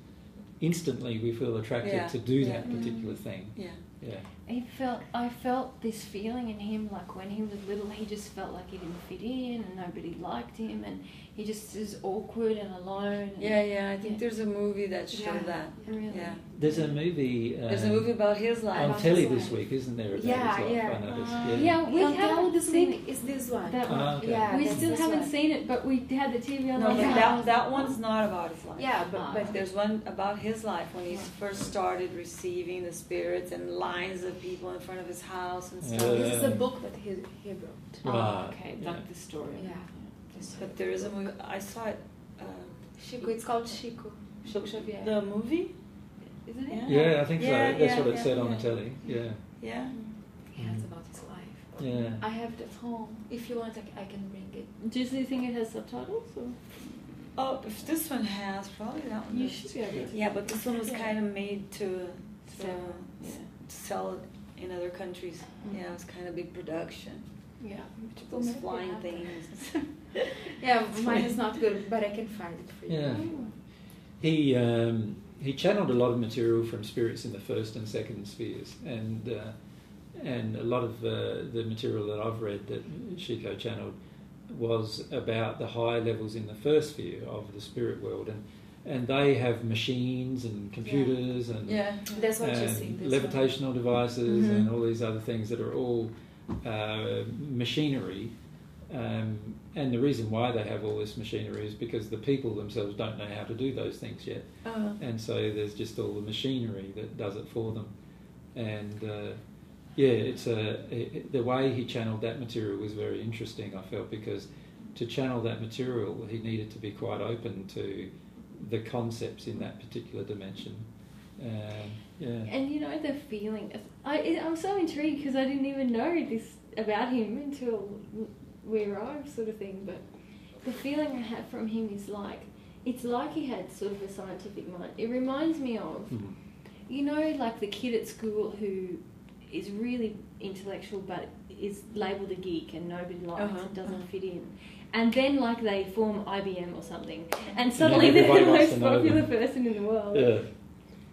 instantly we feel attracted Yeah, to do yeah. that particular thing. Yeah. Yeah. He felt. I felt this feeling in him, like when he was little, he just felt like he didn't fit in, and nobody liked him, and he just is awkward and alone. and- Yeah, yeah. I think Yeah. there's a movie that showed Yeah. that. Really. Yeah. There's a movie. Um, There's a movie about his life. on about telly his this life. week, isn't there? About Yeah, his yeah. I. Uh, yeah. yeah, we On haven't this seen week is this one. that one. Ah, okay. Yeah, we still haven't one. seen it, but we had the TV on No, our but that, that one's not about his life. Yeah, but but There's one about his life when he Yeah. first started receiving the spirits and lines of people in front of his house and Yeah. stuff. this is a book that he he wrote. Oh, Right, okay, yeah. like the story. Yeah. This But there is a movie. I saw it. Uh, Chico, it's called Chico. Chico Xavier. the movie. Isn't it? Yeah. Yeah, I think so. That's yeah, what it yeah, said on the telly. Yeah. Yeah. Yeah, it's about his life. Yeah. I have it at home. If you want, I can bring it. Do you think it has subtitles? Or? Oh, if this one has, probably that one. You should be able to. Yeah, but this one was Yeah. kind of made to, to, Sell, yeah. To sell it in other countries. Mm. Yeah, it was kind of big production. Yeah. Those flying have that. things. Yeah, mine is not good, but I can find it for you. Yeah. Oh. He um, he channeled a lot of material from spirits in the first and second spheres, and uh, and a lot of uh, the material that I've read that Shiko channeled was about the higher levels in the first sphere of the spirit world, and and they have machines and computers and yeah. That's what you and see. This one. levitational devices Mhm. and all these other things that are all uh, machinery. Um, and the reason why they have all this machinery is because the people themselves don't know how to do those things yet. Uh, And so there's just all the machinery that does it for them. And uh, yeah, it's a, it, the way he channeled that material was very interesting, I felt, because to channel that material, he needed to be quite open to the concepts in that particular dimension. Um, yeah. And you know the feeling. I I'm so intrigued because I didn't even know this about him until we arrived, sort of thing. But the feeling I have from him is like it's like he had sort of a scientific mind. It reminds me of Mhm. you know like the kid at school who is really intellectual but is labelled a geek and nobody likes Uh-huh, and doesn't uh-huh. fit in. And then like they form IBM or something and suddenly they're the most popular them. person in the world. Yeah.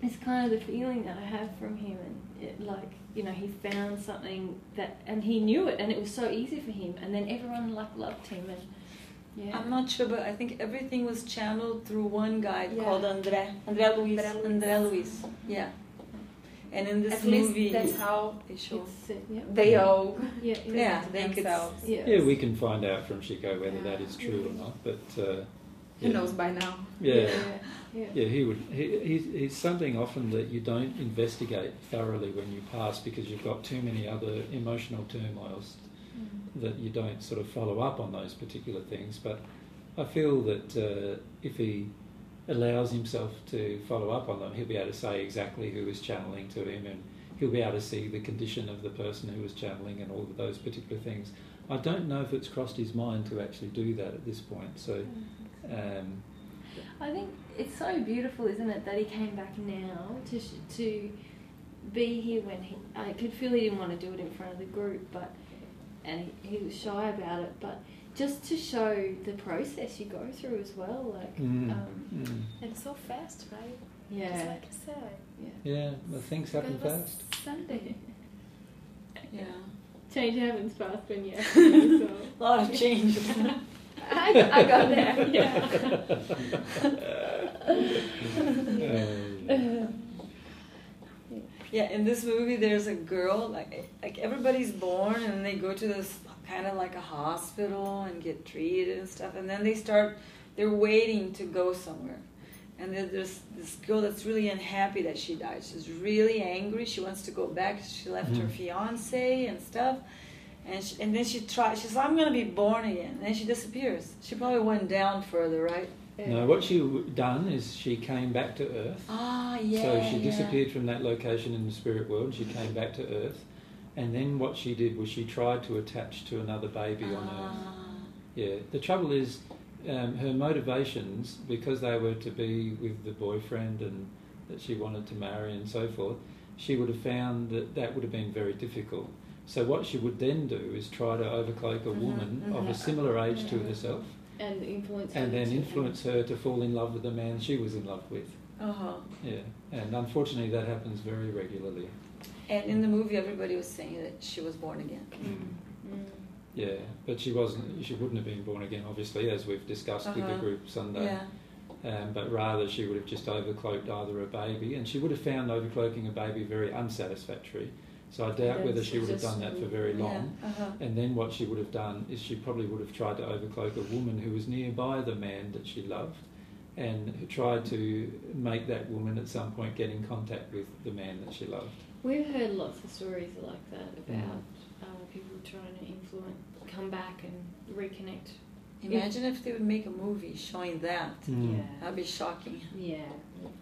It's kind of the feeling that I have from him, and it, like you know, he found something that, and he knew it, and it was so easy for him, and then everyone like loved him, and yeah, I'm not sure, but I think everything was channeled through one guy Yeah. called André. André Luis. André Luis. André Luis. Yeah. And in this At least movie, that's how they show. uh, yeah, they all yeah, Yeah, they could- themselves. yeah, Yeah, we can find out from Chico whether that is true or not. But uh, Who yeah. knows by now? Yeah. yeah, yeah. Yeah, he would. He, he's, he's something often that you don't investigate thoroughly when you pass because you've got too many other emotional turmoils that you don't sort of follow up on those particular things. But I feel that uh, if he allows himself to follow up on them, he'll be able to say exactly who is channeling to him and he'll be able to see the condition of the person who was channeling and all of those particular things. I don't know if it's crossed his mind to actually do that at this point. So, um, I think it's so beautiful, isn't it, that he came back now to sh- to be here when he. I could feel he didn't want to do it in front of the group, but and he, he was shy about it, but just to show the process you go through as well, like mm, um, mm. And so fast, right? Yeah. Just yeah, like I said. yeah. yeah, well, things happen fast. Sunday. Yeah. Change happens fast when you so. A lot of change. I, got- I got there, yeah. Uh, Yeah, in this movie, there's a girl like like everybody's born and they go to this kind of like a hospital and get treated and stuff, and then they start they're waiting to go somewhere, And then there's this girl that's really unhappy that she died. She's really angry. She wants to go back. She left her Mhm. fiance and stuff. And, she, and then she tries, she's like, I'm going to be born again. And then she disappears. She probably went down further, right? No, what she done is she came back to Earth. Ah, yeah. so she yeah. disappeared from that location in the spirit world. She came back to Earth, and then what she did was she tried to attach to another baby on Earth. Ah. Yeah. The trouble is, um, her motivations because they were to be with the boyfriend and that she wanted to marry and so forth. She would have found that that would have been very difficult. So what she would then do is try to overcloak a Mhm, woman of mhm. a similar age to Mhm. herself, And influence. and then to- influence her to fall in love with the man she was in love with. Uh-huh. Yeah, and unfortunately that happens very regularly. And in the movie, everybody was saying that she was born again. Mm. Mm. Yeah, but she wasn't. She wouldn't have been born again, obviously, as we've discussed with the Uh-huh. group Sunday. Yeah. Um, but rather, she would have just overcloaked either a baby, and she would have found overcloaking a baby very unsatisfactory. So I doubt whether she would have done that for very long. Yeah. Uh-huh. And then what she would have done is she probably would have tried to overcloak a woman who was nearby the man that she loved, and tried to make that woman at some point get in contact with the man that she loved. We've heard lots of stories like that Mm. about uh, people trying to influence, come back and reconnect. Imagine if they would make a movie showing that. Mm. That'd be shocking. Yeah.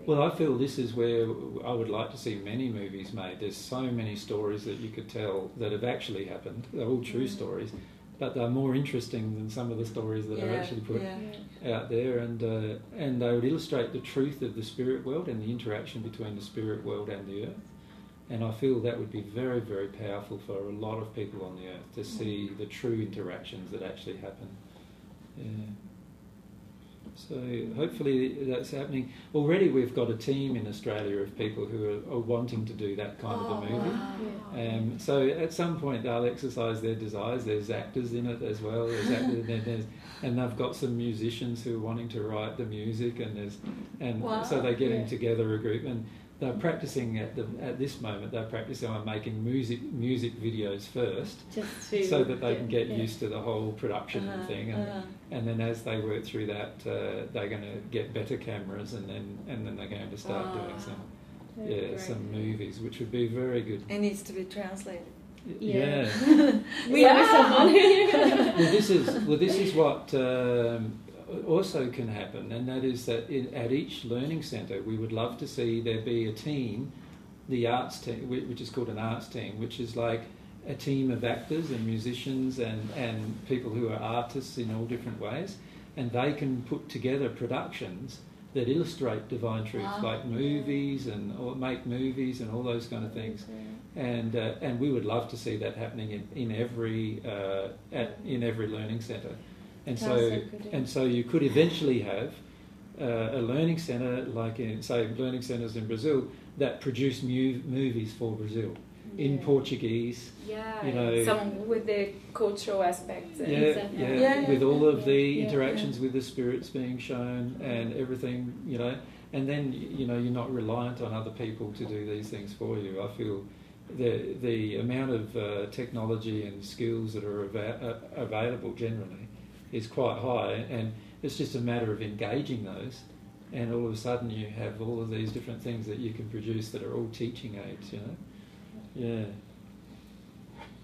Well, I feel this is where I would like to see many movies made. There's so many stories that you could tell that have actually happened. They're all true Mm. stories, but they're more interesting than some of the stories that are actually put yeah. Yeah. out there, and uh, and they would illustrate the truth of the spirit world and the interaction between the spirit world and the earth. And I feel that would be very, very powerful for a lot of people on the earth to see the true interactions that actually happen. Yeah. So hopefully that's happening. Already we've got a team in Australia of people who are, are wanting to do that kind of a Oh, movie. wow. Um, so at some point they'll exercise their desires. There's actors in it as well. There's actors, and, there's, and they've got some musicians who are wanting to write the music, and there's and Wow, so they're getting yeah. together a group, and they're practicing at the at this moment. They're practicing on making music music videos first, Just to, so that they can get yeah. used to the whole production Uh-huh, thing, and, uh-huh. and then as they work through that, uh, they're going to get better cameras, and then and then they're going to start Wow. doing some yeah great. some movies, which would be very good. It needs to be translated. Yeah. yeah. We know someone. well, this is well, this is what um, also can happen, and that is that in, at each learning centre, we would love to see there be a team, the arts team, which is called an arts team, which is like a team of actors and musicians and, and people who are artists in all different ways, and they can put together productions that illustrate divine truth, Ah, like movies and or make movies and all those kind of things. And uh, and we would love to see that happening in, in every uh, at, in every learning centre, and so yeah. and so you could eventually have uh, a learning centre like in say learning centres in Brazil that produce mu- movies for Brazil in Portuguese, Yeah, You know- some with the cultural aspects. yeah, Exactly. yeah, Yeah, yeah. with all of the Yeah, interactions with the spirits being shown and everything, you know, and then you know you're not reliant on other people to do these things for you. I feel the the amount of uh, technology and skills that are ava- uh, available generally is quite high, and it's just a matter of engaging those. And all of a sudden, you have all of these different things that you can produce that are all teaching aids. You know, yeah.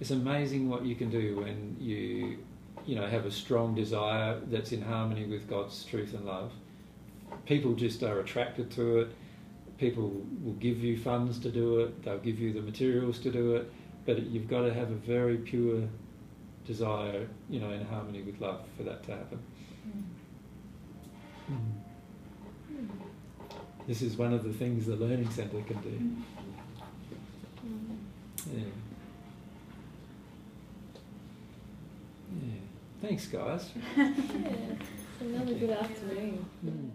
It's amazing what you can do when you, you know, have a strong desire that's in harmony with God's truth and love. People just are attracted to it. People will give you funds to do it. They'll give you the materials to do it. But you've got to have a very pure desire, you know, in harmony with love for that to happen. Mm. This is one of the things the Learning Centre can do. Yeah. Yeah. Thanks, guys. Yeah. Another good afternoon. Mm.